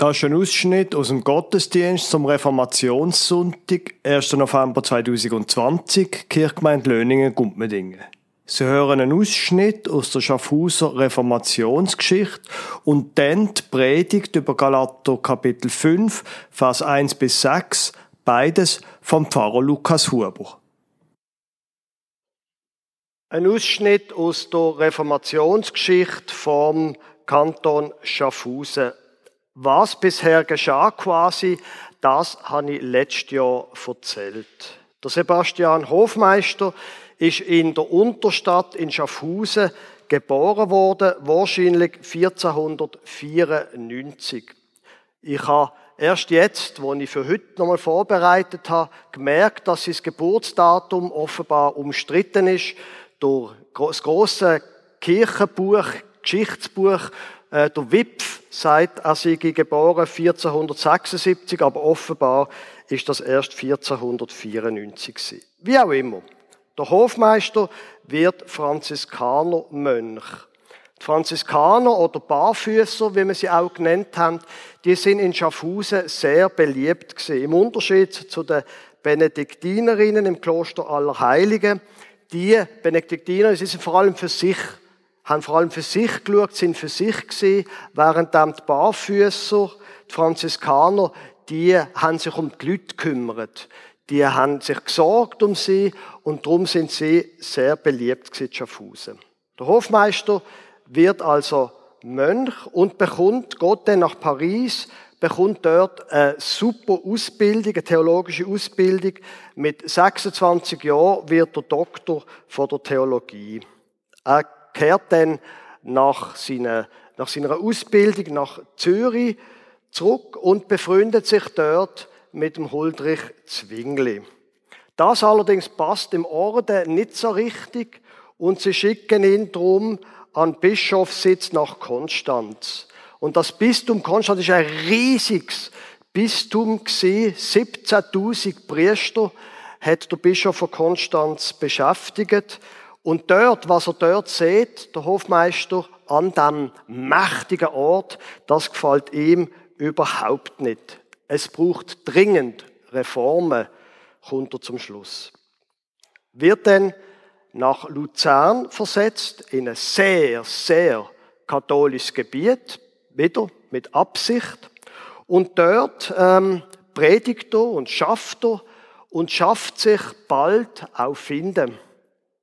Das ist ein Ausschnitt aus dem Gottesdienst zum Reformationssonntag, 1. November 2020, Kirchgemeinde Löningen, Gumpmedingen. Sie hören einen Ausschnitt aus der Schaffhauser Reformationsgeschichte und dann die Predigt über Galater Kapitel 5, Vers 1 bis 6, beides vom Pfarrer Lukas Huber. Ein Ausschnitt aus der Reformationsgeschichte vom Kanton Schaffhausen was bisher geschah quasi, das habe ich letztes Jahr erzählt. Der Sebastian Hofmeister ist in der Unterstadt in Schaffhausen geboren worden, wahrscheinlich 1494. Ich habe erst jetzt, wo ich für heute nochmal vorbereitet habe, gemerkt, dass sein Geburtsdatum offenbar umstritten ist durch das große Kirchenbuch, Geschichtsbuch der Wipf sagt, er sei geboren 1476, aber offenbar ist das erst 1494 gewesen. Wie auch immer. Der Hofmeister wird Franziskaner Mönch. Die Franziskaner oder Barfüßer, wie man sie auch genannt haben, die sind in Schaffhausen sehr beliebt gewesen. Im Unterschied zu den Benediktinerinnen im Kloster Allerheiligen. Die Benediktiner, sie sind vor allem für sich haben vor allem für sich geschaut, sind für sich gesehen, während die Barfüßer, die Franziskaner, die haben sich um die Leute gekümmert. Die haben sich gesorgt um sie und darum sind sie sehr beliebt in Schaffhausen. Der Hofmeister wird also Mönch und bekommt, geht dann nach Paris, bekommt dort eine super Ausbildung, eine theologische Ausbildung. Mit 26 Jahren wird er Doktor von der Theologie. Er kehrt dann nach seiner, nach seiner Ausbildung nach Zürich zurück und befreundet sich dort mit dem Huldrich Zwingli. Das allerdings passt dem Orden nicht so richtig und sie schicken ihn drum an Bischofssitz nach Konstanz. Und das Bistum Konstanz ist ein riesiges Bistum gewesen. 17.000 Priester hat der Bischof von Konstanz beschäftigt. Und dort, was er dort sieht, der Hofmeister, an dem mächtigen Ort, das gefällt ihm überhaupt nicht. Es braucht dringend Reformen, kommt er zum Schluss. Wird dann nach Luzern versetzt, in ein sehr, sehr katholisches Gebiet, wieder mit Absicht. Und dort ähm, predigt er und schafft er und schafft sich bald auch finden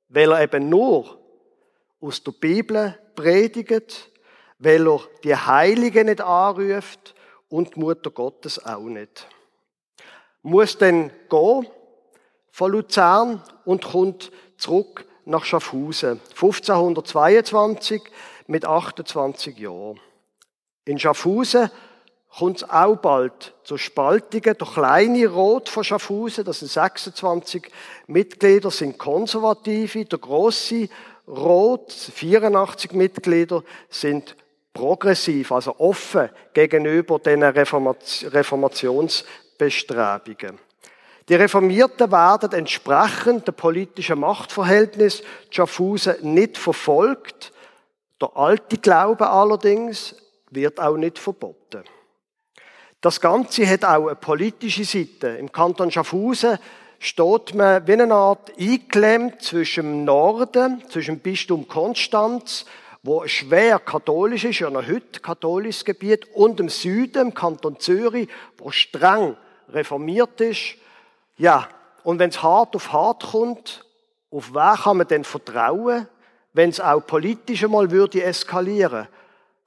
weil er eben nur aus der Bibel predigt, weil er die Heiligen nicht anruft und die Mutter Gottes auch nicht. Muss dann gehen von Luzern und kommt zurück nach Schaffhausen. 1522 mit 28 Jahren. In Schaffhausen kommt es auch bald zur Spaltungen. Der kleine Rot von Schaffhausen, das sind 26 Mitglieder, sind Konservative. Der große Rot, 84 Mitglieder, sind progressiv, also offen gegenüber den Reformationsbestrebungen. Die Reformierten werden entsprechend der politischen Machtverhältnis Schaffhausen nicht verfolgt. Der alte Glaube allerdings wird auch nicht verboten. Das Ganze hat auch eine politische Seite. Im Kanton Schaffhausen steht man wie eine Art eingeklemmt zwischen dem Norden, zwischen dem Bistum Konstanz, wo schwer katholisch ist, ja noch heute katholisches Gebiet, und dem Süden, im Kanton Zürich, wo streng reformiert ist. Ja, und wenn es hart auf hart kommt, auf wen kann man denn vertrauen, wenn es auch politisch einmal würde eskalieren?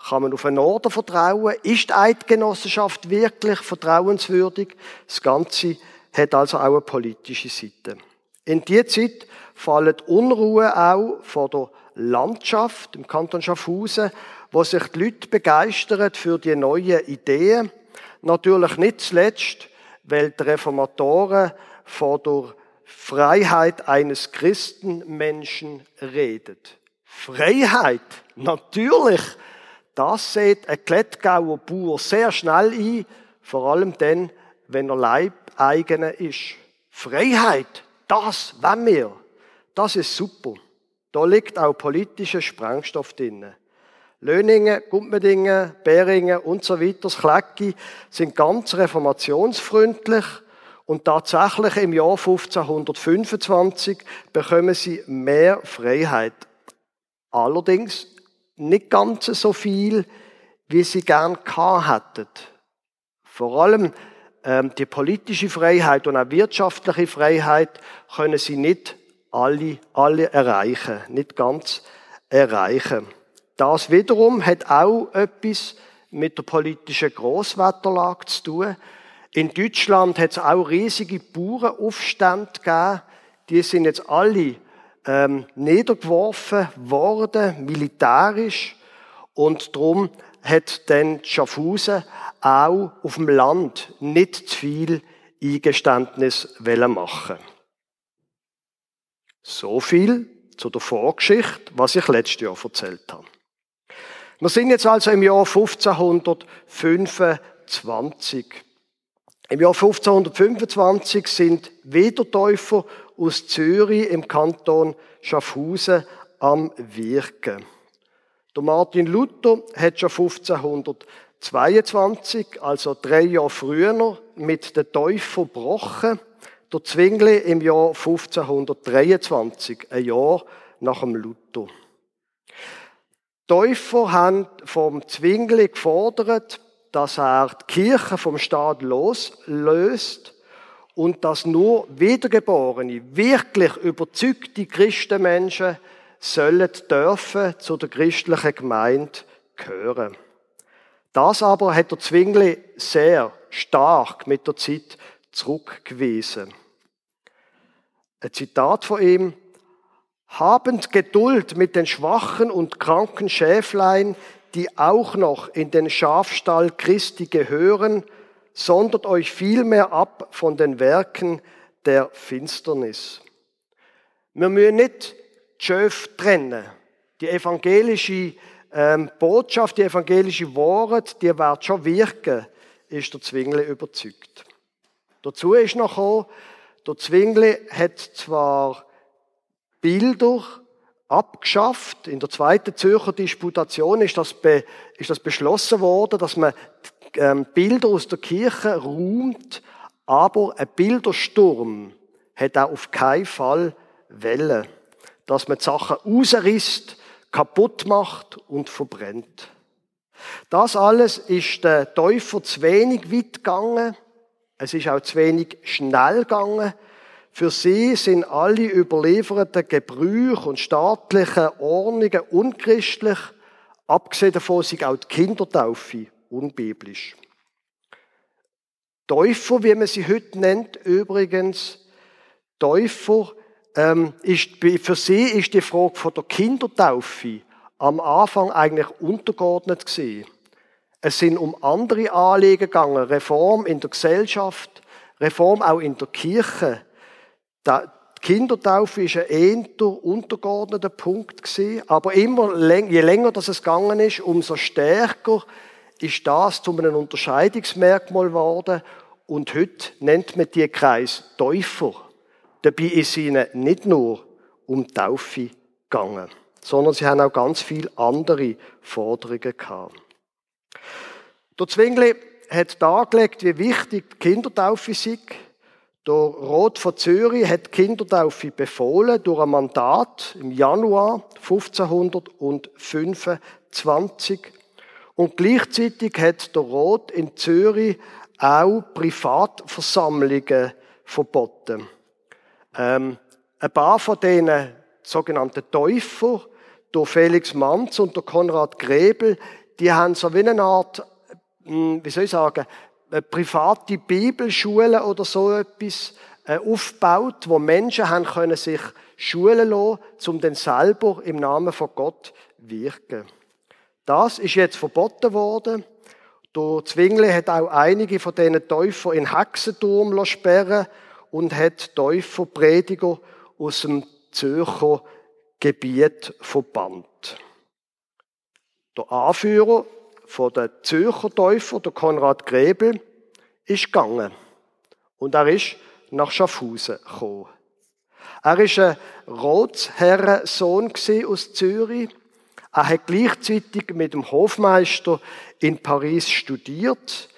Kann man auf einen Orden vertrauen? Ist die Eidgenossenschaft wirklich vertrauenswürdig? Das Ganze hat also auch eine politische Seite. In dieser Zeit fallen Unruhe auch von der Landschaft im Kanton Schaffhausen, wo sich die Leute begeistern für die neuen Ideen. Natürlich nicht zuletzt, weil die Reformatoren von der Freiheit eines Christenmenschen redet. Freiheit, natürlich das sieht ein Klettgauer Bauer sehr schnell ein, vor allem dann, wenn er Leibeigener ist. Freiheit, das wollen wir. Das ist super. Da liegt auch politischer Sprengstoff drin. Löningen, Gumpmedingen, Beringen und so weiter, das Klecki, sind ganz reformationsfreundlich und tatsächlich im Jahr 1525 bekommen sie mehr Freiheit. Allerdings nicht ganz so viel, wie sie gern gehabt hätten. Vor allem ähm, die politische Freiheit und auch wirtschaftliche Freiheit können sie nicht alle, alle erreichen, nicht ganz erreichen. Das wiederum hat auch etwas mit der politischen Großwetterlage zu tun. In Deutschland hat es auch riesige Bauernaufstände gegeben. Die sind jetzt alle ähm, niedergeworfen worden, militärisch. Und darum hat dann Schaffhausen auch auf dem Land nicht zu viel Eingeständnis machen So viel zu der Vorgeschichte, was ich letztes Jahr erzählt habe. Wir sind jetzt also im Jahr 1525. Im Jahr 1525 sind Wiedertäufer aus Zürich im Kanton Schaffhausen am Wirken. Der Martin Luther hat schon 1522, also drei Jahre früher, mit den Täufern gebrochen. Der Zwingli im Jahr 1523, ein Jahr nach dem Luther. Die Täufer haben vom Zwingli gefordert, dass er die Kirche vom Staat loslöst und dass nur Wiedergeborene, wirklich überzeugte Christenmenschen sollen dürfen zu der christlichen Gemeinde gehören. Das aber hat der Zwingli sehr stark mit der Zeit zurückgewiesen. Ein Zitat von ihm. Habend Geduld mit den schwachen und kranken Schäflein, die auch noch in den Schafstall Christi gehören, sondert euch vielmehr ab von den Werken der Finsternis. Wir müssen nicht die Schöf trennen. Die evangelische ähm, Botschaft, die evangelische Wahrheit, die wird schon wirken, ist der Zwingli überzeugt. Dazu ist noch gekommen, der Zwingli hat zwar Bilder abgeschafft. In der zweiten Zürcher Disputation ist das, be, ist das beschlossen worden, dass man ähm, Bilder aus der Kirche räumt, aber ein Bildersturm hat auch auf keinen Fall Welle, dass man die Sachen rausrisst, kaputt macht und verbrennt. Das alles ist der Täufer zu wenig weit gegangen. Es ist auch zu wenig schnell gegangen. Für sie sind alle überlieferten Gebrüche und staatlichen Ordnungen unchristlich. Abgesehen davon sind auch die Kindertaufe unbiblisch. Täufer, wie man sie heute nennt, übrigens, Täufer, ähm, ist, für sie ist die Frage von der Kindertaufe am Anfang eigentlich untergeordnet gewesen. Es sind um andere Anliegen gegangen, Reform in der Gesellschaft, Reform auch in der Kirche. Die Kindertaufe ist ein eher untergeordneter Punkt gewesen, aber immer, je länger das es gegangen ist, umso stärker ist das zu einem Unterscheidungsmerkmal geworden und heute nennt man die Kreis Täufer. Dabei ist ihnen nicht nur um Taufe gegangen, sondern sie haben auch ganz viele andere Forderungen gehabt. Der Zwingli hat dargelegt, wie wichtig die Kindertaufe ist. Der Rot von Zürich hat die Kindertaufe befohlen durch ein Mandat im Januar 1525 und gleichzeitig hat der Rot in Zürich auch Privatversammlungen verboten. Ähm, ein paar von denen sogenannten Täufer, der Felix Manz und der Konrad Grebel, die haben so wie eine Art, hm, wie soll ich sagen, private Bibelschule oder so etwas äh, aufgebaut, wo Menschen haben können sich schulen lassen, um dann selber im Namen von Gott wirken. Das ist jetzt verboten worden. Der Zwingli hat auch einige von diesen Täufer in Hexenturm sperren und hat Täuferprediger aus dem Zürcher Gebiet verbannt. Der Anführer von der Zürcher Täufer, der Konrad Grebel, ist gegangen. Und er ist nach Schaffhausen gekommen. Er ist ein Rotsherrensohn aus Zürich Er hat gleichzeitig mit dem Hofmeister in Paris studiert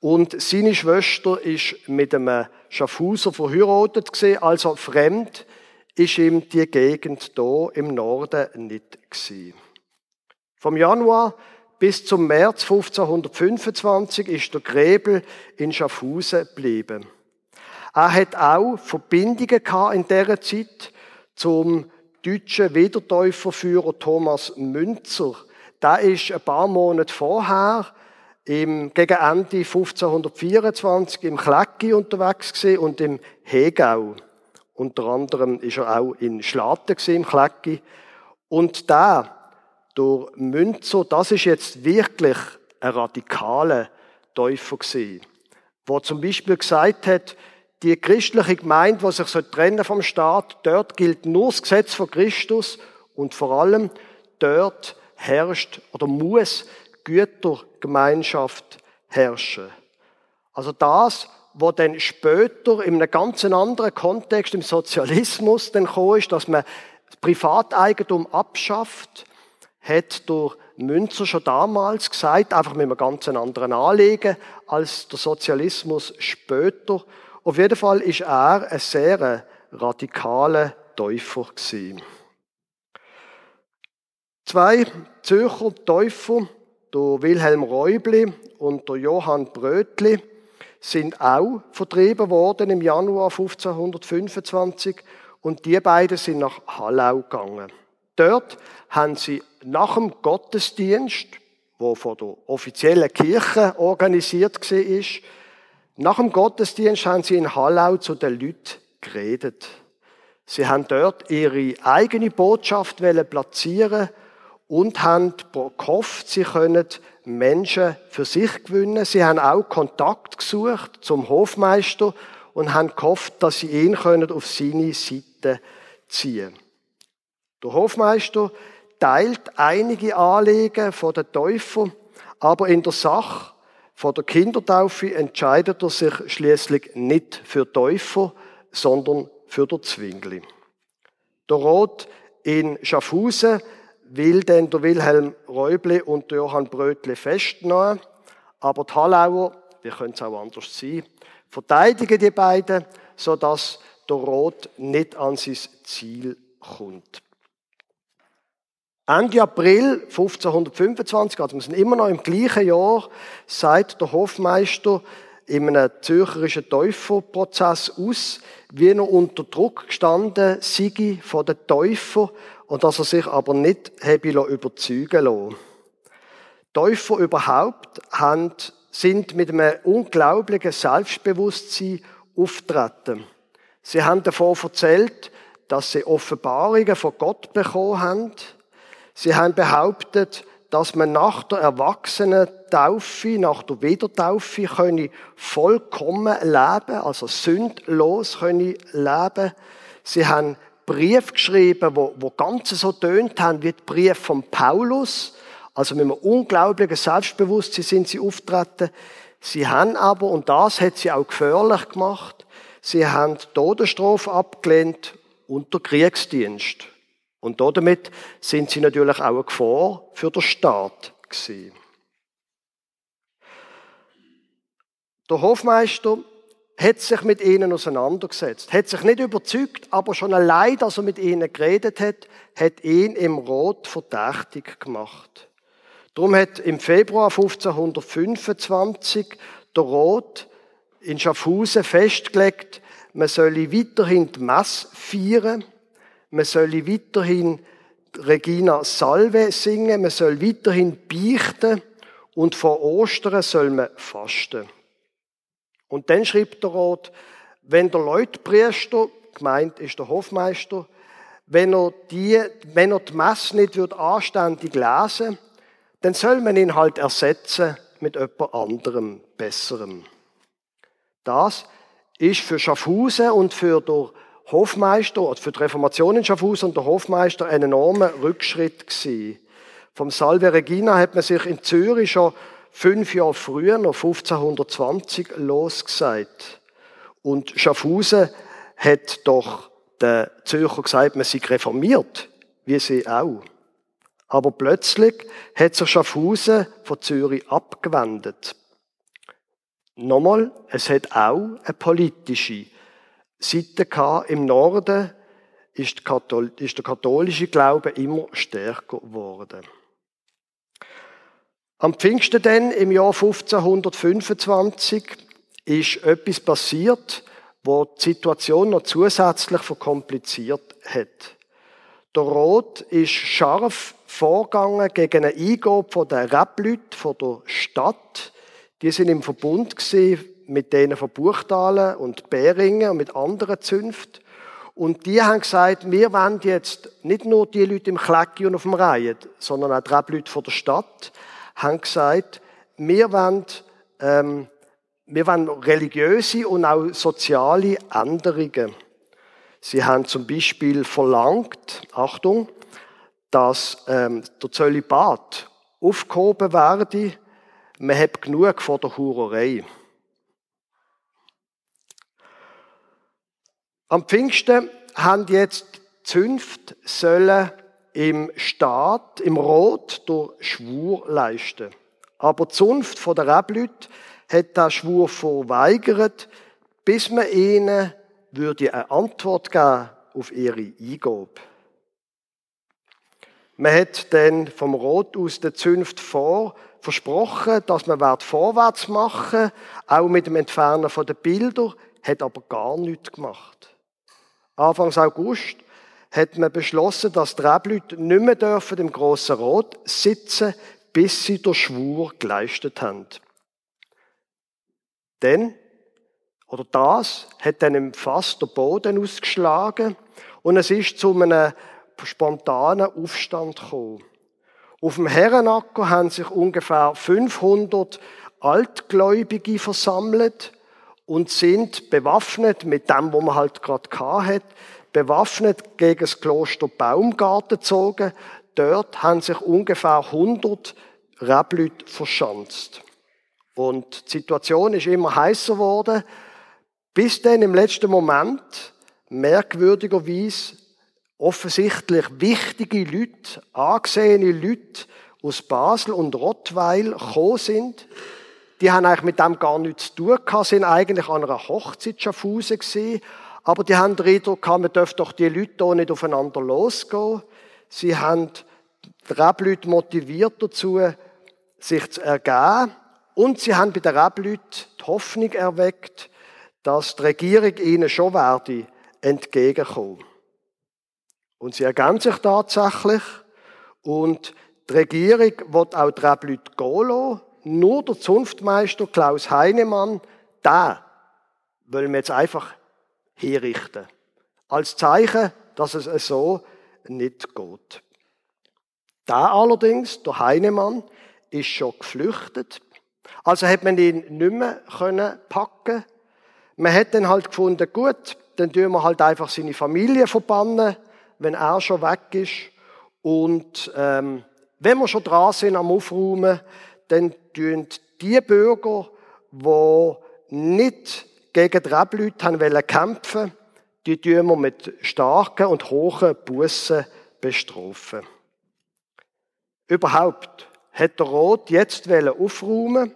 und seine Schwester ist mit einem Schaffhauser verheiratet gesehen, also fremd ist ihm die Gegend hier im Norden nicht gewesen. Vom Januar bis zum März 1525 ist der Gräbel in Schaffhausen geblieben. Er hat auch Verbindungen gehabt in dieser Zeit zum deutschen Wiedertäuferführer Thomas Münzer. Der ist ein paar Monate vorher im, gegen Ende 1524 im Klecki unterwegs gewesen und im Hegau. Unter anderem ist er auch in Schlatten im Klecki. Und da, durch Münzer, das ist jetzt wirklich ein radikaler Täufer gewesen, wo zum Beispiel gesagt hat, die christliche Gemeinde, die sich trennen vom Staat, dort gilt nur das Gesetz von Christus und vor allem dort herrscht oder muss Gütergemeinschaft herrschen. Also das, was dann später in einem ganz anderen Kontext im Sozialismus dann gekommen ist, dass man das Privateigentum abschafft, hat durch Münzer schon damals gesagt, einfach mit einem ganz anderen Anliegen als der Sozialismus später. Auf jeden Fall ist er ein sehr radikaler Täufer. Zwei Zürcher Täufer, der Wilhelm Räubli und der Johann Brötli, sind auch vertrieben worden im Januar 1525 und die beiden sind nach Hallau gegangen. Dort haben sie nach dem Gottesdienst, wo von der offiziellen Kirche organisiert war, nach dem Gottesdienst haben sie in Hallau zu den Leuten geredet. Sie haben dort ihre eigene Botschaft platzieren und haben gehofft, sie können Menschen für sich gewinnen. Sie haben auch Kontakt gesucht zum Hofmeister und haben gehofft, dass sie ihn auf seine Seite ziehen können. Der Hofmeister teilt einige Anliegen von den Täufern, aber in der Sache von der Kindertaufe entscheidet er sich schließlich nicht für Täufer, sondern für der Zwingli. Der Rot in Schaffhausen will denn der Wilhelm Räuble und der Johann Brötle festnehmen, aber die Hallauer, wie könnte es auch anders sein, verteidigen die beiden, sodass der Rot nicht an sein Ziel kommt. Ende April 1525, also wir sind immer noch im gleichen Jahr, sagt der Hofmeister in einem zürcherischen Täuferprozess aus, wie er unter Druck gestanden sei von den Täufer und dass er sich aber nicht habe überzeugen lassen. Täufer überhaupt haben, sind mit einem unglaublichen Selbstbewusstsein auftreten. Sie haben davon erzählt, dass sie Offenbarungen von Gott bekommen haben, Sie haben behauptet, dass man nach der Erwachsenen-Taufe, nach der Wiedertaufe, könne vollkommen leben, also sündlos könne leben. Sie haben Brief geschrieben, wo, wo ganz so tönt haben wie die Brief von Paulus. Also mit einem unglaublichen Selbstbewusstsein sind sie auftreten. Sie haben aber, und das hat sie auch gefährlich gemacht, sie haben die Todesstrafe abgelehnt unter Kriegsdienst. Und damit sind sie natürlich auch eine Gefahr für den Staat gewesen. Der Hofmeister hat sich mit ihnen auseinandergesetzt, hat sich nicht überzeugt, aber schon allein, dass er mit ihnen geredet hat, hat ihn im Rot verdächtig gemacht. Darum hat im Februar 1525 der Rot in Schaffhausen festgelegt, man solle weiterhin die Messe feiern, man soll weiterhin Regina Salve singen, man soll weiterhin beichten und vor Ostern soll man fasten. Und dann schreibt der Rot, wenn der Leutpriester, gemeint ist der Hofmeister, wenn er die, wenn er die Messe nicht wird anständig lesen, dann soll man ihn halt ersetzen mit jemand anderem, besserem. Das ist für Schaffhausen und für der Hofmeister, für die Reformation in Schaffhausen der Hofmeister ein enormer Rückschritt gewesen. Vom Salve Regina hat man sich in Zürich schon fünf Jahre früher, noch 1520, losgesagt. Und Schaffhausen hat doch der Zürcher gesagt, man sei reformiert, wie sie auch. Aber plötzlich hat sich Schaffhausen von Zürich abgewendet. Nochmal, es hat auch eine politische Seite gehabt. Im Norden ist, der katholische Glaube immer stärker geworden. Am Pfingsten dann, im Jahr 1525, ist etwas passiert, wo die Situation noch zusätzlich verkompliziert hat. Der Rot ist scharf vorgegangen gegen einen Eingabe von den Rebleuten von der Stadt. Die sind im Verbund mit denen von Buchtalen und Beringen und mit anderen Zünften. Und die haben gesagt, wir wollen jetzt nicht nur die Leute im Klecki und auf dem Reihen, sondern auch die Rebleute von der Stadt, haben gesagt, wir wollen, ähm, wir wollen religiöse und auch soziale Änderungen. Sie haben zum Beispiel verlangt, Achtung, dass ähm, der Zölibat aufgehoben werde. Man hat genug von der Hurerei. Am Pfingsten haben jetzt Zünft sollen im Staat, im Rot, durch Schwur leisten. Aber die Zunft der Rebleute hat den Schwur verweigert, bis man ihnen würde eine Antwort geben auf ihre Eingabe. Man hat dann vom Rot aus der Zunft vor versprochen, dass man vorwärts machen auch mit dem Entfernen den Bilder, hat aber gar nichts gemacht. Anfangs August hat man beschlossen, dass die Rebleute nicht mehr dürfen im Grossen Rot sitzen, bis sie den Schwur geleistet haben. Denn oder das hat dann im Fass der Boden ausgeschlagen und es ist zu einem spontanen Aufstand gekommen. Auf dem Herrenacker haben sich ungefähr 500 Altgläubige versammelt und sind bewaffnet mit dem, was man halt gerade hat, bewaffnet gegen das Kloster Baumgarten gezogen. Dort haben sich ungefähr 100 Rebleute verschanzt. Und die Situation ist immer heißer geworden. Bis dann im letzten Moment merkwürdigerweise offensichtlich wichtige Leute, angesehene Leute aus Basel und Rottweil gekommen sind. Die haben eigentlich mit dem gar nichts zu tun gehabt, sind eigentlich an einer Hochzeit Schaffhausen gewesen, aber die haben den Eindruck gehabt, man dürfte doch die Leute hier nicht aufeinander losgehen. Sie haben die Rebleute motiviert dazu, sich zu ergeben. Und sie haben bei den Rebleuten die Hoffnung erweckt, dass die Regierung ihnen schon werde entgegenkommen. Und sie ergänzen sich tatsächlich und die Regierung wird auch die Rebleute gehen lassen. Nur der Zunftmeister Klaus Heinemann, da wollen wir jetzt einfach herrichten. Als Zeichen, dass es so nicht geht. Da allerdings, der Heinemann, ist schon geflüchtet. Also hat man ihn nicht mehr können packen man hat dann halt gefunden, gut, dann tun wir halt einfach seine Familie verbannen, wenn er schon weg ist. Und ähm, wenn wir schon dran sind am Aufräumen, dann tun die Bürger, die nicht gegen die Rebleute wollen kämpfen, die tun wir mit starken und hohen Bussen bestrafen. Überhaupt hat der Rot jetzt aufräumen,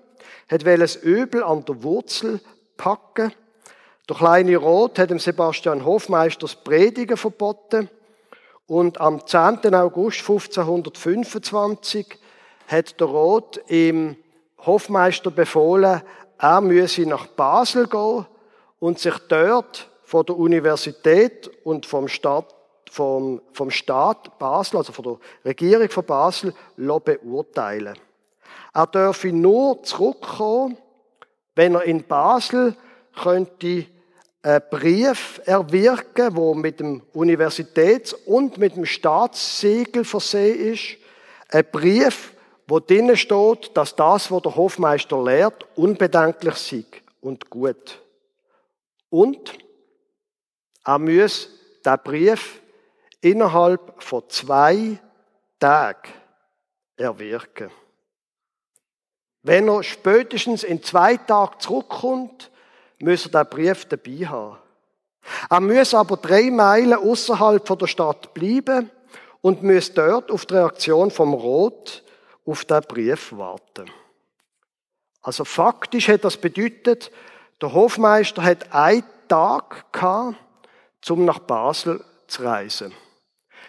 hat das Übel an der Wurzel packen der kleine Roth hat dem Sebastian Hofmeister das Predigen verboten und am 10. August 1525 hat der Roth im Hofmeister befohlen, er müsse nach Basel gehen und sich dort von der Universität und vom Staat, vom, vom Staat Basel, also von der Regierung von Basel, beurteilen. Er dürfe nur zurückkommen, wenn er in Basel könnte einen Brief erwirken, wo mit dem Universitäts- und mit dem Staatssiegel versehen ist. Ein Brief, wo drinnen steht, dass das, was der Hofmeister lehrt, unbedenklich sei und gut. Und er muss den Brief innerhalb von zwei Tagen erwirken. Wenn er spätestens in zwei Tagen zurückkommt, müssen den Brief dabei haben. Er muss aber drei Meilen außerhalb der Stadt bleiben und muss dort auf die Reaktion vom Rot auf den Brief warten. Also faktisch hat das bedeutet, der Hofmeister hat einen Tag gehabt, um nach Basel zu reisen.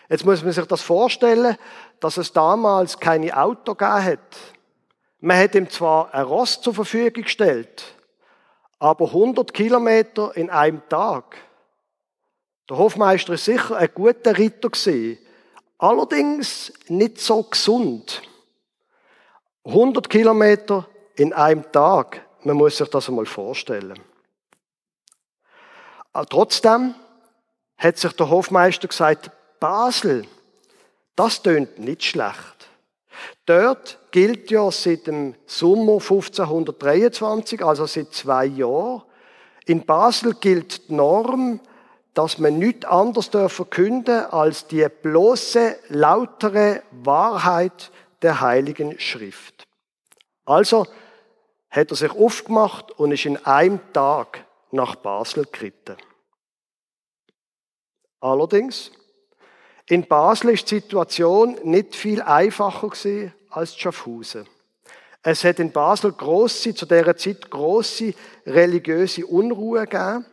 Jetzt muss man sich das vorstellen, dass es damals keine Auto gegeben hat. Man hat ihm zwar ein Ross zur Verfügung gestellt, aber 100 Kilometer in einem Tag. Der Hofmeister ist sicher ein guter Ritter gewesen, allerdings nicht so gesund. 100 Kilometer in einem Tag, man muss sich das einmal vorstellen. Aber trotzdem hat sich der Hofmeister gesagt, Basel, das tönt nicht schlecht. Dort gilt ja seit dem Sommer 1523, also seit zwei Jahren, in Basel gilt die Norm, dass man nichts anderes verkünden als die bloße, lautere Wahrheit der Heiligen Schrift. Also hat er sich aufgemacht und ist in einem Tag nach Basel geritten. Allerdings, in Basel ist die Situation nicht viel einfacher gewesen als Schaffhausen. Es hat in Basel große, zu dieser Zeit große religiöse Unruhe gegeben.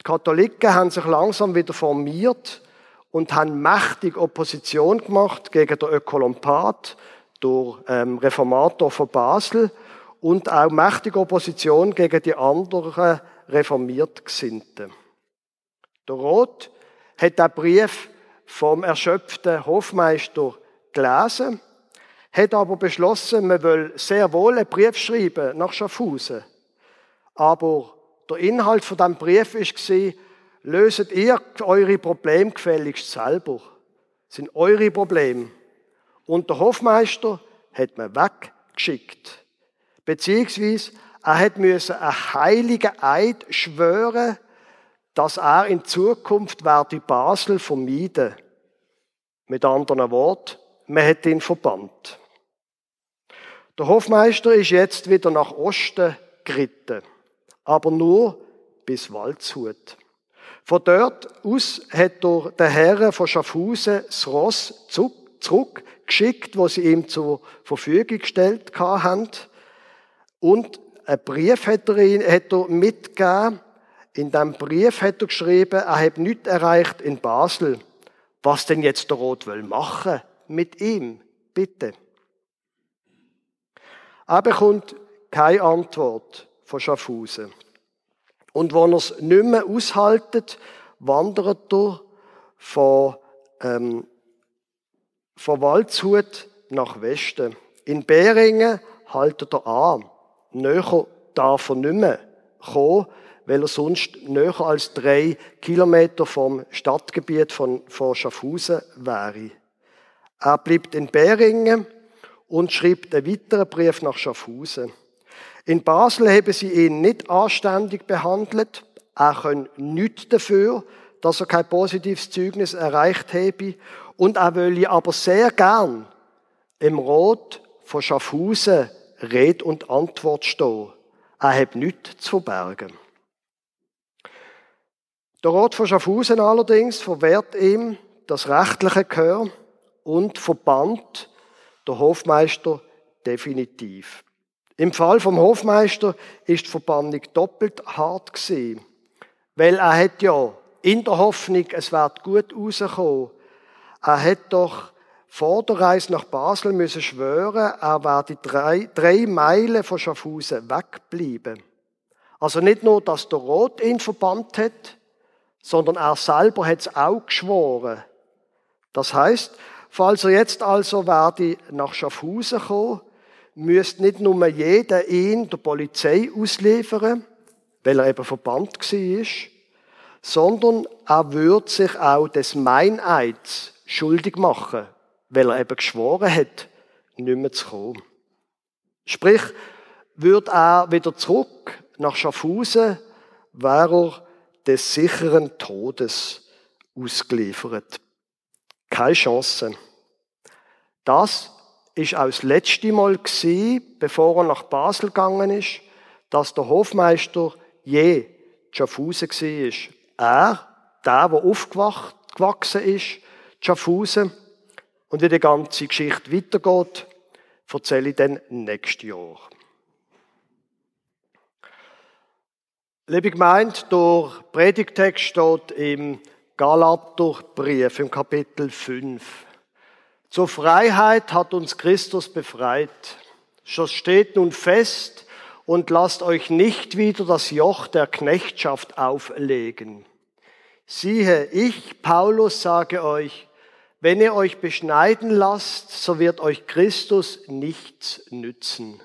Die Katholiken haben sich langsam wieder formiert und haben mächtig Opposition gemacht gegen den Ökolompat, der ähm, Reformator von Basel, und auch mächtige Opposition gegen die anderen reformiert Gesinnten. Der Roth hat den Brief vom erschöpften Hofmeister gelesen, hat aber beschlossen, man will sehr wohl einen Brief schreiben nach Schaffhausen. Aber der Inhalt von diesem Brief war, löset ihr eure Probleme gefälligst selber. Das sind eure Probleme. Und der Hofmeister hat man weggeschickt. Beziehungsweise, er hat müssen einen heiligen Eid schwören, dass er in Zukunft werde Basel vermeiden. Mit anderen Worten, man hat ihn verbannt. Der Hofmeister ist jetzt wieder nach Osten geritten, aber nur bis Waldshut. Von dort aus hat er den Herren von Schaffhausen das Ross zurückgeschickt, wo sie ihm zur Verfügung gestellt haben. Und einen Brief hat er, hat er mitgegeben. In diesem Brief hat er geschrieben, er hat nichts erreicht in Basel. Was denn jetzt der Rot will machen mit ihm? Bitte. Er bekommt keine Antwort von Schaffhausen. Und wenn er es nicht mehr aushaltet, wandert er von, ähm, von Waldshut nach Westen. In Beringen haltet er an. Näher darf er nicht mehr kommen, weil er sonst näher als drei Kilometer vom Stadtgebiet von, von Schaffhausen wäre. Er bleibt in Beringen und schreibt einen weiteren Brief nach Schaffhausen. In Basel haben sie ihn nicht anständig behandelt. Er kann nichts dafür, dass er kein positives Zeugnis erreicht habe. Und er will aber sehr gern im Rot von Schaffhausen Red und Antwort stehen. Er hat nichts zu verbergen. Der Rat von Schaffhausen allerdings verwehrt ihm das rechtliche Gehör und verbannt der Hofmeister definitiv. Im Fall vom Hofmeister ist die Verbannung doppelt hart gewesen, weil er hat ja in der Hoffnung, es wird gut rauskommen, er hat doch vor der Reise nach Basel müssen schwören, er werde drei, drei Meilen von Schaffhausen wegbleiben. Also nicht nur, dass der Rot ihn verbannt hat, sondern er selber hat es auch geschworen. Das heißt, falls er jetzt also werde nach Schaffhausen kommen, müsste nicht nur jeder ihn der Polizei ausliefern, weil er eben verbannt war, sondern er würde sich auch des Meineids schuldig machen, weil er eben geschworen hat, nicht mehr zu kommen. Sprich, würde er wieder zurück nach Schaffhausen, wäre er des sicheren Todes ausgeliefert. Keine Chance. Das ist auch das letzte Mal gewesen, bevor er nach Basel gegangen ist, dass der Hofmeister je Schaffhausen war. Er, der, der aufgewachsen ist, Schaffhausen, Und wie die ganze Geschichte weitergeht, erzähle ich dann nächstes Jahr. Liebe Gemeinde, der Predigtext steht im Galaterbrief im Kapitel 5. Zur Freiheit hat uns Christus befreit. So steht nun fest und lasst euch nicht wieder das Joch der Knechtschaft auflegen. Siehe, ich, Paulus, sage euch, wenn ihr euch beschneiden lasst, so wird euch Christus nichts nützen.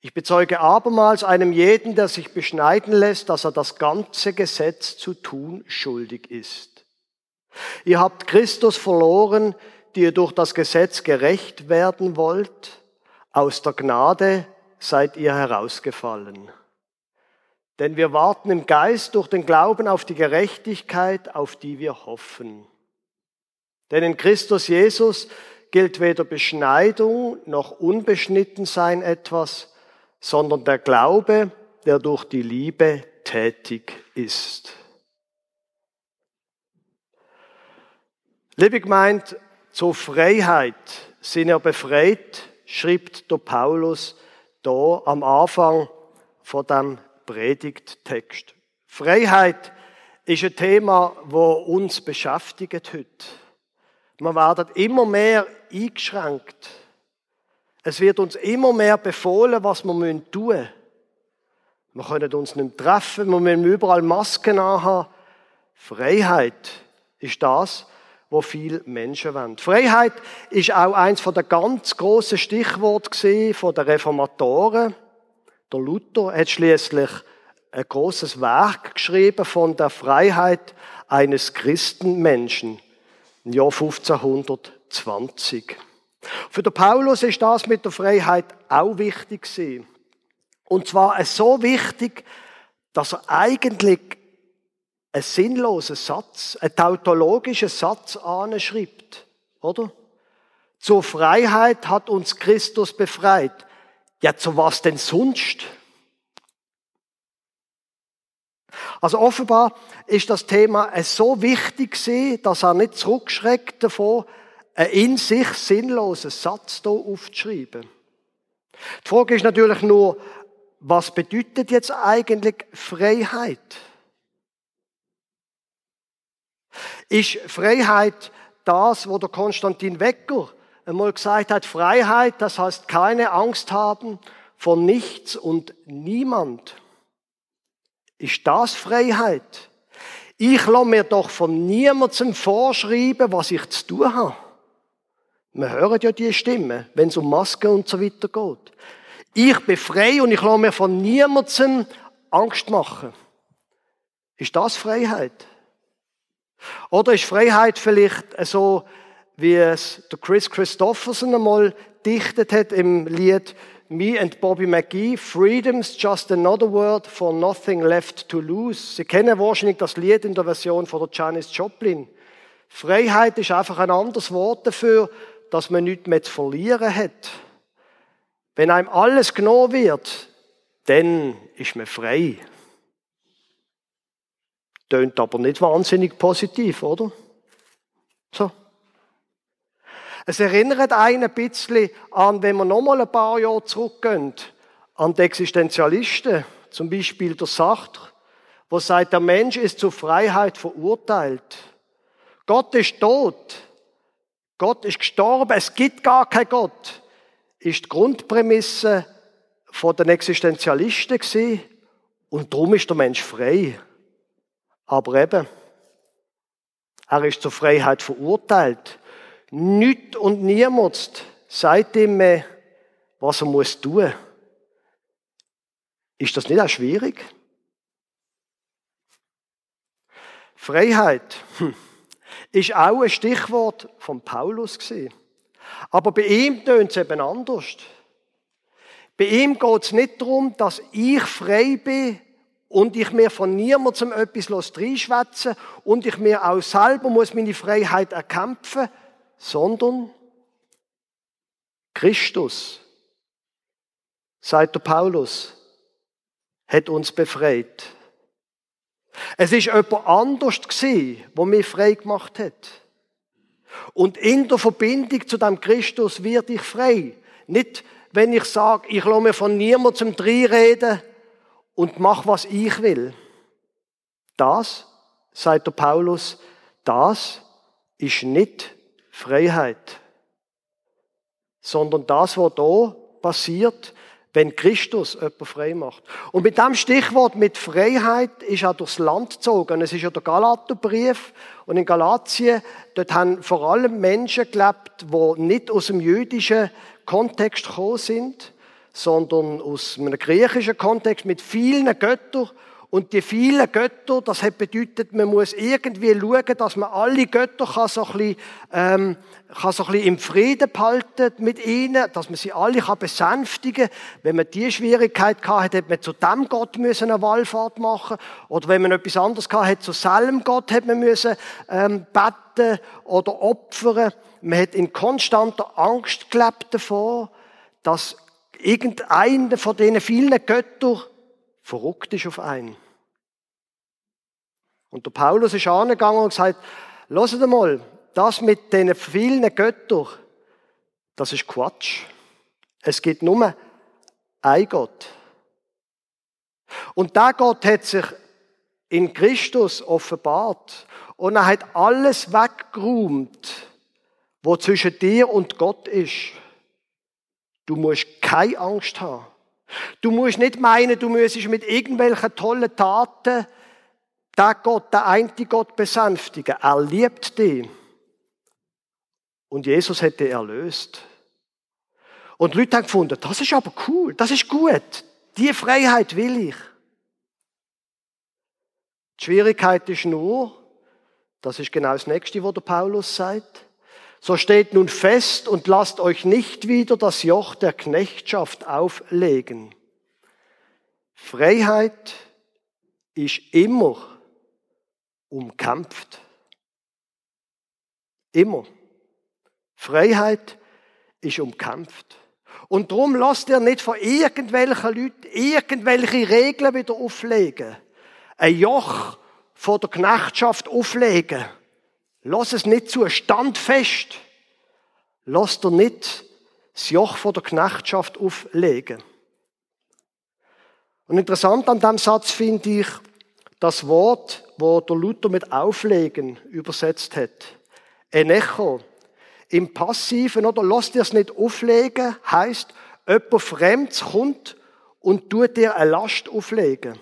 Ich bezeuge abermals einem jeden, der sich beschneiden lässt, dass er das ganze Gesetz zu tun schuldig ist. Ihr habt Christus verloren, die ihr durch das Gesetz gerecht werden wollt. Aus der Gnade seid ihr herausgefallen. Denn wir warten im Geist durch den Glauben auf die Gerechtigkeit, auf die wir hoffen. Denn in Christus Jesus gilt weder Beschneidung noch Unbeschnittensein etwas, sondern der Glaube, der durch die Liebe tätig ist. Liebe Gemeinde, zur Freiheit sind er befreit, schreibt der Paulus da am Anfang von dem Predigttext. Freiheit ist ein Thema, wo uns beschäftigt heute. Man werden immer mehr eingeschränkt. Es wird uns immer mehr befohlen, was wir tun müssen. Wir können uns nicht treffen, wir müssen überall Masken anhaben. Freiheit ist das, was viele Menschen wollen. Freiheit ist auch eins der ganz grossen Stichworte von den Reformatoren. Der Luther hat schließlich ein großes Werk geschrieben von der Freiheit eines Christenmenschen im Jahr 1520. Für den Paulus ist das mit der Freiheit auch wichtig gewesen. Und zwar so wichtig, dass er eigentlich einen sinnlosen Satz, einen tautologischen Satz anschreibt, oder? Zur Freiheit hat uns Christus befreit. Ja, zu was denn sonst? Also offenbar ist das Thema so wichtig dass er nicht zurückschreckt davor, einen in sich sinnlosen Satz hier aufzuschreiben. Die Frage ist natürlich nur, was bedeutet jetzt eigentlich Freiheit? Ist Freiheit das, wo der Konstantin Wecker einmal gesagt hat, Freiheit, das heißt keine Angst haben vor nichts und niemand. Ist das Freiheit? Ich lasse mir doch von niemandem vorschreiben, was ich zu tun habe. Wir hören ja die Stimme, wenn es um Masken und so weiter geht. Ich bin frei und ich lasse mir von niemandem Angst machen. Ist das Freiheit? Oder ist Freiheit vielleicht so, wie es der Chris Christofferson einmal dichtet hat im Lied Me and Bobby McGee, Freedom's just another word for nothing left to lose. Sie kennen wahrscheinlich das Lied in der Version von der Janis Joplin. Freiheit ist einfach ein anderes Wort dafür, dass man nichts mehr zu verlieren hat. Wenn einem alles genommen wird, dann ist man frei. Tönt aber nicht wahnsinnig positiv, oder? So. Es erinnert einen ein bisschen an, wenn wir nochmal ein paar Jahre zurückgehen, an die Existenzialisten, zum Beispiel der Sartre, wo sagt, der Mensch ist zur Freiheit verurteilt. Gott ist tot. Gott ist gestorben, es gibt gar keinen Gott, ist die Grundprämisse von den Existenzialisten gewesen. Und darum ist der Mensch frei. Aber eben, er ist zur Freiheit verurteilt. Nicht und niemand sagt ihm mehr, was er muss tun. Ist das nicht auch schwierig? Freiheit. Hm ist auch ein Stichwort von Paulus gewesen. Aber bei ihm tönt es eben anders. Bei ihm geht es nicht darum, dass ich frei bin und ich mir von niemandem etwas reinschwätzen und ich mir auch selber muss meine Freiheit erkämpfen, sondern Christus, sagt der Paulus, hat uns befreit. Es ist jemand anders gewesen, der mich frei gemacht hat. Und in der Verbindung zu dem Christus werde ich frei. Nicht, wenn ich sage, ich lasse mir von niemandem zum Dreh reden und mach, was ich will. Das, sagt der Paulus, das ist nicht Freiheit, sondern das, was da passiert, wenn Christus jemanden frei macht. Und mit dem Stichwort mit Freiheit ist auch durchs Land gezogen. Es ist ja der Galaterbrief. Und in Galatien, dort haben vor allem Menschen gelebt, die nicht aus dem jüdischen Kontext gekommen sind, sondern aus einem griechischen Kontext mit vielen Göttern. Und die vielen Götter, das hat bedeutet, man muss irgendwie schauen, dass man alle Götter kann so ein bisschen, ähm, kann so ein bisschen im Frieden behalten mit ihnen, dass man sie alle kann besänftigen Wenn man die Schwierigkeit hatte, hat man zu dem Gott müssen eine Wallfahrt machen. Oder wenn man etwas anderes hatte, zu selben Gott hat man müssen ähm, beten oder opfern. Man hat in konstanter Angst gelebt davor, dass irgendeiner von diesen vielen Göttern verrückt ist auf einen. Und der Paulus ist angegangen und gesagt, lasst mal, das mit den vielen Göttern, das ist Quatsch. Es gibt nur ein Gott. Und der Gott hat sich in Christus offenbart und er hat alles weggeräumt, wo zwischen dir und Gott ist. Du musst keine Angst haben. Du musst nicht meinen, du müsstest mit irgendwelchen tollen Taten der Gott, der eine Gott besänftigen. Er liebt dich. Und Jesus hat dich erlöst. Und die Leute haben gefunden, das ist aber cool, das ist gut. Die Freiheit will ich. Die Schwierigkeit ist nur, das ist genau das nächste, was der Paulus sagt. So steht nun fest und lasst euch nicht wieder das Joch der Knechtschaft auflegen. Freiheit ist immer umkämpft. Immer. Freiheit ist umkämpft. Und darum lasst ihr nicht von irgendwelchen Leuten irgendwelche Regeln wieder auflegen. Ein Joch von der Knechtschaft auflegen. Lass es nicht zu, standfest. Lass dir nicht das Joch von der Knechtschaft auflegen. Und interessant an diesem Satz finde ich das Wort wo der Luther mit auflegen übersetzt hat. Enecho. Im Passiven, oder lasst ihr es nicht auflegen, heißt, jemand Fremds kommt und tut dir eine Last auflegen.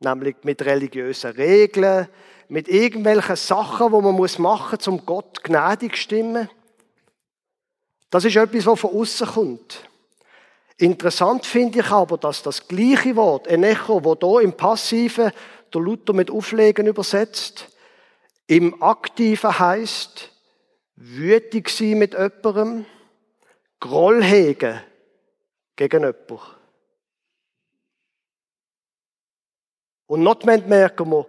Nämlich mit religiösen Regeln, mit irgendwelchen Sachen, wo man muss machen, zum Gott gnädig stimmen. Das ist etwas, was von außen kommt. Interessant finde ich aber, dass das gleiche Wort, Enecho, wo da im Passiven der Luther mit Auflegen übersetzt. Im Aktiven heißt wütig sein mit jemandem, Groll hegen gegen jemanden. Und not merken wir,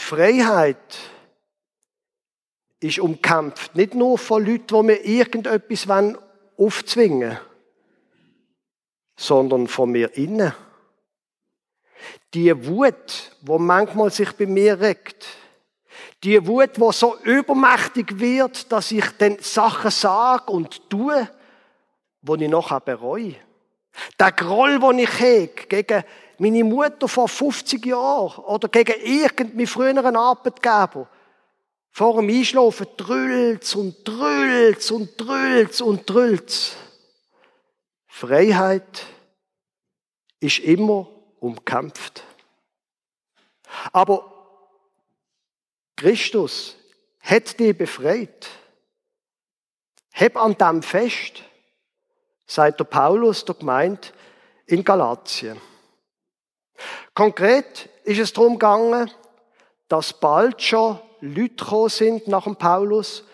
die Freiheit ist umkämpft. Nicht nur von Leuten, die mir irgendetwas aufzwingen wollen, sondern von mir innen. Die Wut, wo manchmal sich bei mir regt, die Wut, wo so übermächtig wird, dass ich den Sachen sage und tue, wo ich nachher bereue. Der Groll, den ich hege gegen meine Mutter vor 50 Jahren oder gegen irgendeinen früheren Arbeitgeber, vor dem Einschlafen drüllt's und drüllt's und drüllt's und drüllt's. Freiheit ist immer umkämpft. Aber Christus hat dich befreit. Heb an dem fest, sagt der Paulus der Gemeinde in Galatien. Konkret ist es darum gegangen, dass bald schon Leute gekommen sind nach dem Paulus,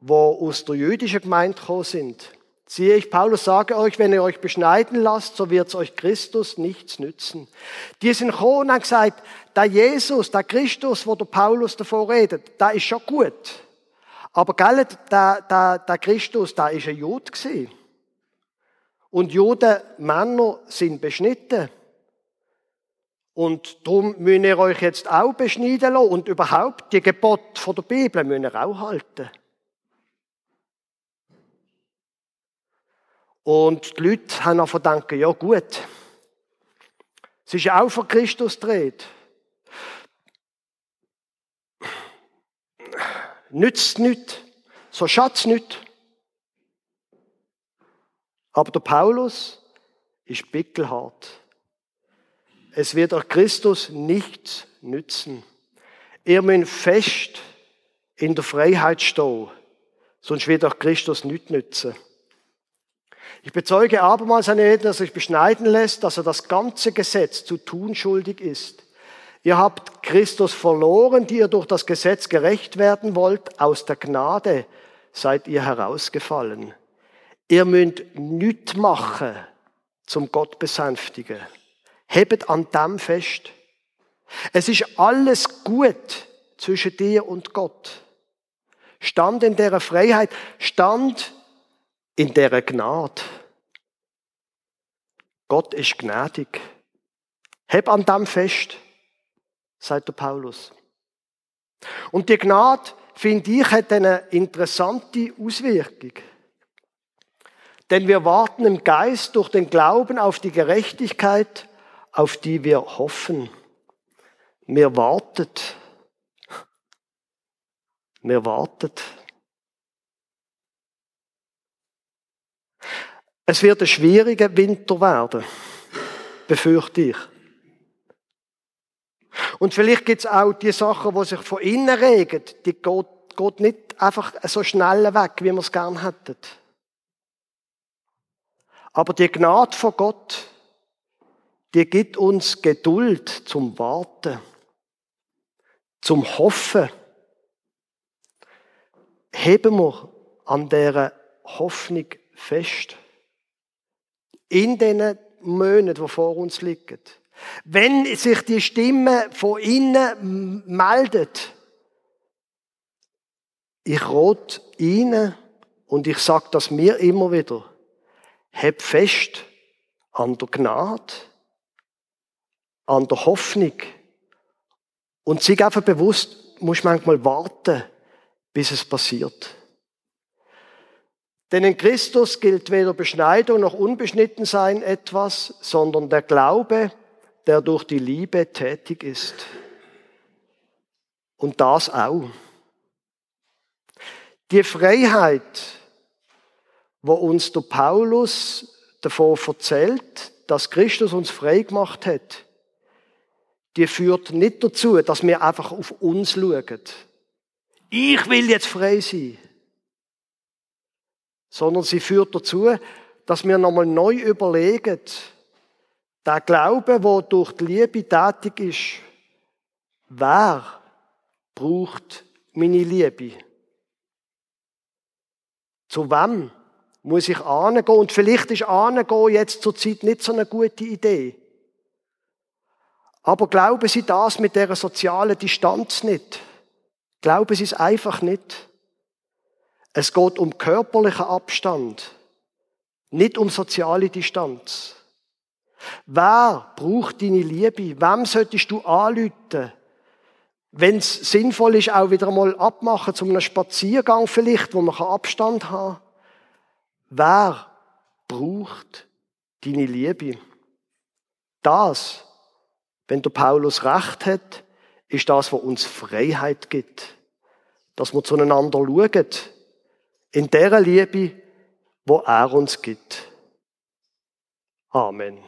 die aus der jüdischen Gemeinde gekommen sind. Siehe ich, Paulus sage euch, wenn ihr euch beschneiden lasst, so wird es euch Christus nichts nützen. Die sind gekommen und haben gesagt, der Jesus, der Christus, wo der Paulus davor redet, der ist schon gut. Aber gell, der, der, der Christus, der ist ein Jude gewesen. Und Juden, Männer sind beschnitten. Und darum müsst ihr euch jetzt auch beschneiden lassen und überhaupt die Gebote der Bibel müsst ihr auch halten. Und die Leute haben einfach gedacht, ja gut, es ist ja auch von Christus dreht. Nützt nicht, so schatz nicht. Aber der Paulus ist bickelhart. Es wird auch Christus nichts nützen. Ihr müsst fest in der Freiheit stehen, sonst wird auch Christus nichts nützen. Ich bezeuge abermals an jeden, dass sich beschneiden lässt, dass er das ganze Gesetz zu tun schuldig ist. Ihr habt Christus verloren, die ihr durch das Gesetz gerecht werden wollt. Aus der Gnade seid ihr herausgefallen. Ihr müsst nichts machen zum Gott besänftigen. Hebt an dem fest. Es ist alles gut zwischen dir und Gott. Stand in der Freiheit, stand in der Gnade. Gott ist gnädig. Heb an dem fest, sagt der Paulus. Und die Gnade, finde ich, hat eine interessante Auswirkung. Denn wir warten im Geist durch den Glauben auf die Gerechtigkeit, auf die wir hoffen. Mir wartet. Mir wartet. Es wird ein schwieriger Winter werden, befürchte ich. Und vielleicht gibt es auch die Sachen, die sich von innen regen, die geht, geht nicht einfach so schnell weg, wie wir es gern hätten. Aber die Gnade von Gott, die gibt uns Geduld zum Warten, zum Hoffen. Heben wir an dieser Hoffnung fest. In den Monaten, die vor uns liegen. Wenn sich die Stimme von innen meldet, ich rot ihnen und ich sage das mir immer wieder. Heb fest an der Gnade, an der Hoffnung. Und sich einfach bewusst, muss manchmal warten, bis es passiert. Denn in Christus gilt weder Beschneidung noch Unbeschnittensein etwas, sondern der Glaube, der durch die Liebe tätig ist. Und das auch. Die Freiheit, wo uns der Paulus davon erzählt, dass Christus uns frei gemacht hat, die führt nicht dazu, dass wir einfach auf uns schauen. Ich will jetzt frei sein. Sondern sie führt dazu, dass wir nochmal neu überlegen, der Glaube, der durch die Liebe tätig ist, wer braucht meine Liebe? Zu wem muss ich angehen. Und vielleicht ist angehen jetzt zur Zeit nicht so eine gute Idee. Aber glauben Sie das mit der sozialen Distanz nicht. Glauben Sie es einfach nicht. Es geht um körperlichen Abstand, nicht um soziale Distanz. Wer braucht deine Liebe? Wem solltest du anlüten? Wenn es sinnvoll ist, auch wieder mal abmachen, zu einem Spaziergang vielleicht, wo man Abstand haben kann. Wer braucht deine Liebe? Das, wenn der Paulus recht hat, ist das, was uns Freiheit gibt. Dass wir zueinander schauen. In der Liebe, wo er uns gibt. Amen.